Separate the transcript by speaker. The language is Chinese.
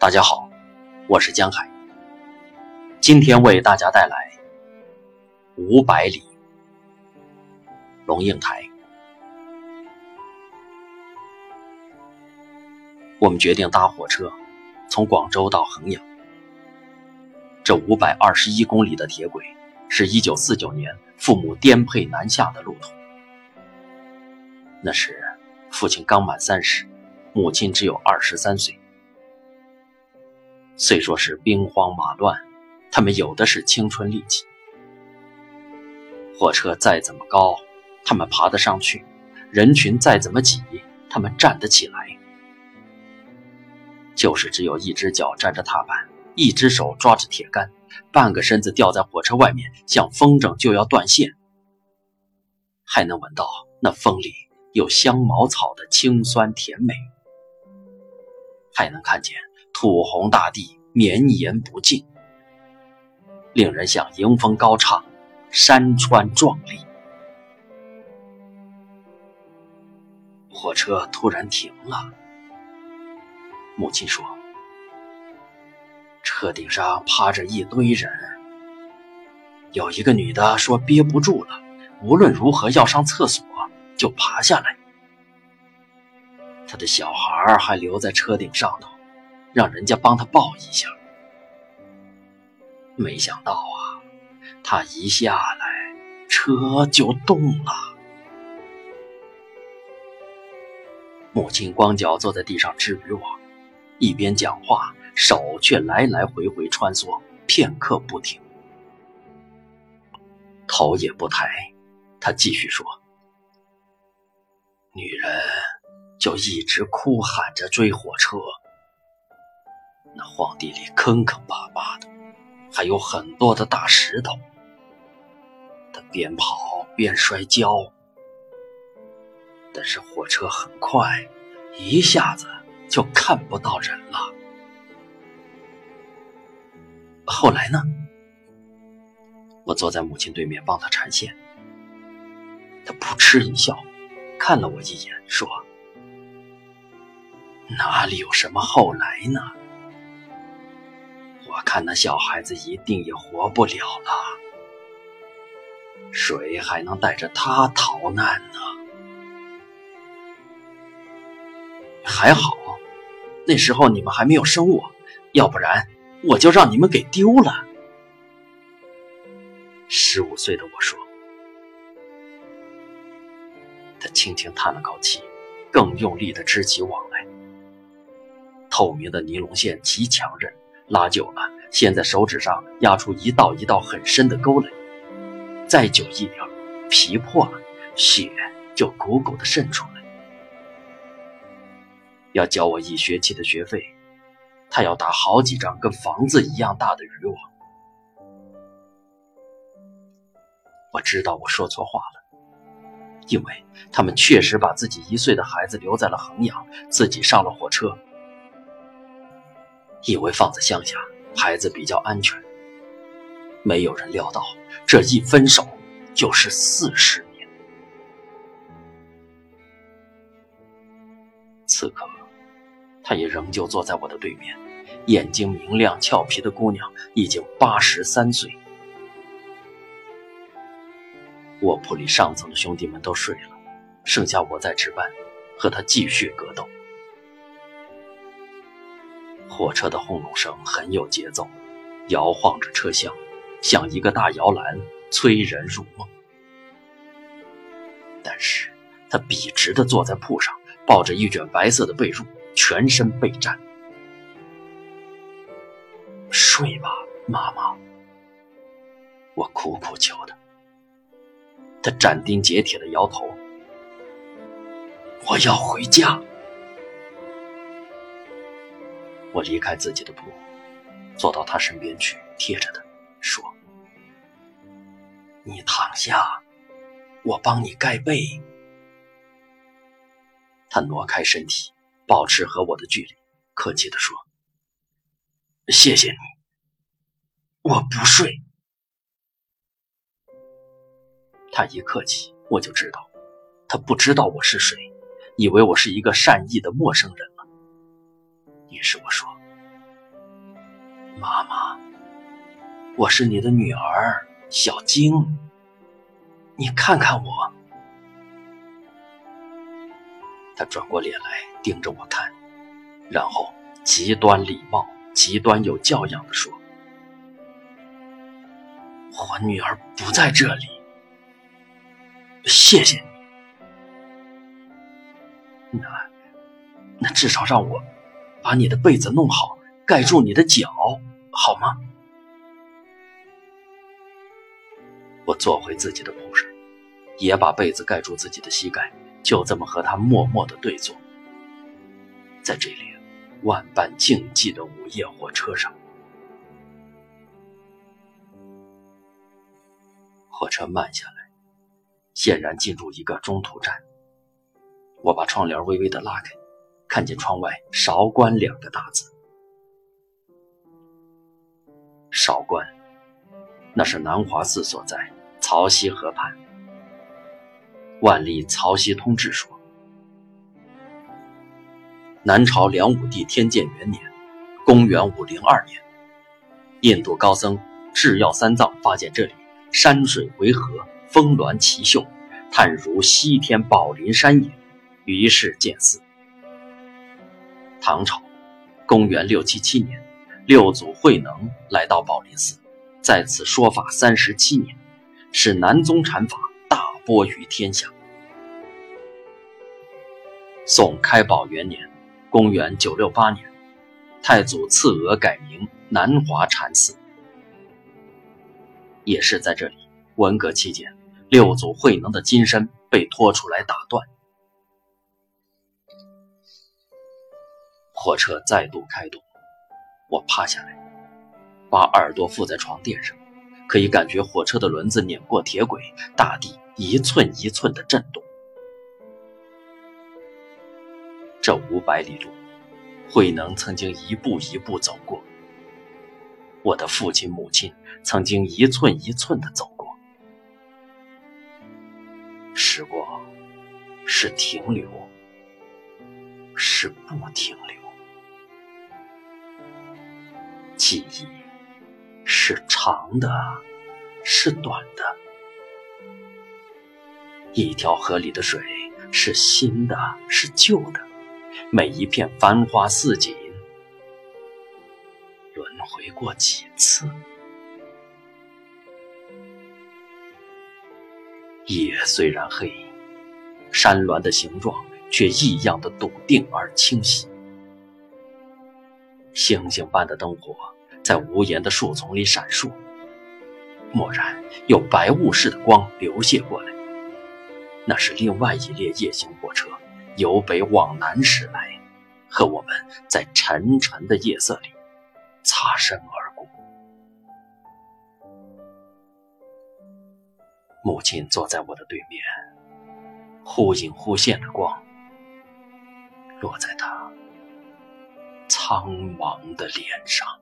Speaker 1: 大家好，我是江海。今天为大家带来《五百里》。龙应台。我们决定搭火车，从广州到衡阳。这五百二十一公里的铁轨，是一九四九年父母颠沛南下的路途。那时，父亲刚满三十，母亲只有二十三岁。虽说是兵荒马乱，他们有的是青春力气。火车再怎么高，他们爬得上去；人群再怎么挤，他们站得起来。就是只有一只脚站着踏板，一只手抓着铁杆，半个身子吊在火车外面，像风筝就要断线。还能闻到那风里有香茅草的清酸甜美，还能看见。土红大地绵延不尽，令人想迎风高唱，山川壮丽。火车突然停了，母亲说：“车顶上趴着一堆人，有一个女的说憋不住了，无论如何要上厕所，就爬下来。她的小孩还留在车顶上头。”让人家帮他抱一下，没想到啊，他一下来，车就动了。母亲光脚坐在地上织渔网，一边讲话，手却来来回回穿梭，片刻不停，头也不抬。他继续说：“女人就一直哭喊着追火车。”那荒地里坑坑巴巴的，还有很多的大石头。他边跑边摔跤，但是火车很快，一下子就看不到人了。后来呢？我坐在母亲对面帮她缠线，她扑哧一笑，看了我一眼，说：“哪里有什么后来呢？”看那小孩子一定也活不了了，谁还能带着他逃难呢？还好，那时候你们还没有生我，要不然我就让你们给丢了。十五岁的我说，他轻轻叹了口气，更用力的织起网来。透明的尼龙线极强韧。拉久了，先在手指上压出一道一道很深的沟来，再久一点，皮破了，血就汩汩的渗出来。要交我一学期的学费，他要打好几张跟房子一样大的渔网。我知道我说错话了，因为他们确实把自己一岁的孩子留在了衡阳，自己上了火车。以为放在乡下，孩子比较安全。没有人料到，这一分手就是四十年。此刻，他也仍旧坐在我的对面，眼睛明亮、俏皮的姑娘已经八十三岁。卧铺里上层的兄弟们都睡了，剩下我在值班，和他继续格斗。火车的轰隆声很有节奏，摇晃着车厢，像一个大摇篮，催人入梦。但是他笔直地坐在铺上，抱着一卷白色的被褥，全身被占。睡吧，妈妈，我苦苦求他。他斩钉截铁地摇头：“我要回家。”我离开自己的铺，坐到他身边去，贴着他说：“你躺下，我帮你盖被。”他挪开身体，保持和我的距离，客气地说：“谢谢你，我不睡。”他一客气，我就知道他不知道我是谁，以为我是一个善意的陌生人。于是我说：“妈妈，我是你的女儿小晶，你看看我。他转过脸来盯着我看，然后极端礼貌、极端有教养地说：“我女儿不在这里，谢谢你。那，那至少让我把你的被子弄好，盖住你的脚，好吗？”我坐回自己的铺上，也把被子盖住自己的膝盖，就这么和他默默的对坐，在这里万般静寂的午夜火车上。火车慢下来，显然进入一个中途站。我把窗帘微微的拉开，看见窗外“韶关”两个大字。韶关，那是南华寺所在。曹溪河畔，万历《曹溪通志》说：南朝梁武帝天监元年，公元五零二年，印度高僧智药三藏发现这里山水回合，峰峦奇秀，叹如西天宝林山也，于是建寺。唐朝，公元六七七年，六祖慧能来到宝林寺，在此说法三十七年。使南宗禅法大播于天下。宋开宝元年，公元九六八年，太祖赐额改名南华禅寺。也是在这里，文革期间，六祖慧能的金身被拖出来打断。火车再度开动，我趴下来，把耳朵附在床垫上。可以感觉火车的轮子碾过铁轨，大地一寸一寸的震动。这五百里路，慧能曾经一步一步走过，我的父亲母亲曾经一寸一寸的走过。时光是停留，是不停留；记忆。是长的，是短的。一条河里的水是新的，是旧的。每一片繁花似锦，轮回过几次？夜虽然黑，山峦的形状却异样的笃定而清晰。星星般的灯火。在无言的树丛里闪烁，蓦然有白雾似的光流泻过来，那是另外一列夜行火车由北往南驶来，和我们在沉沉的夜色里擦身而过。母亲坐在我的对面，忽隐忽现的光落在她苍茫的脸上。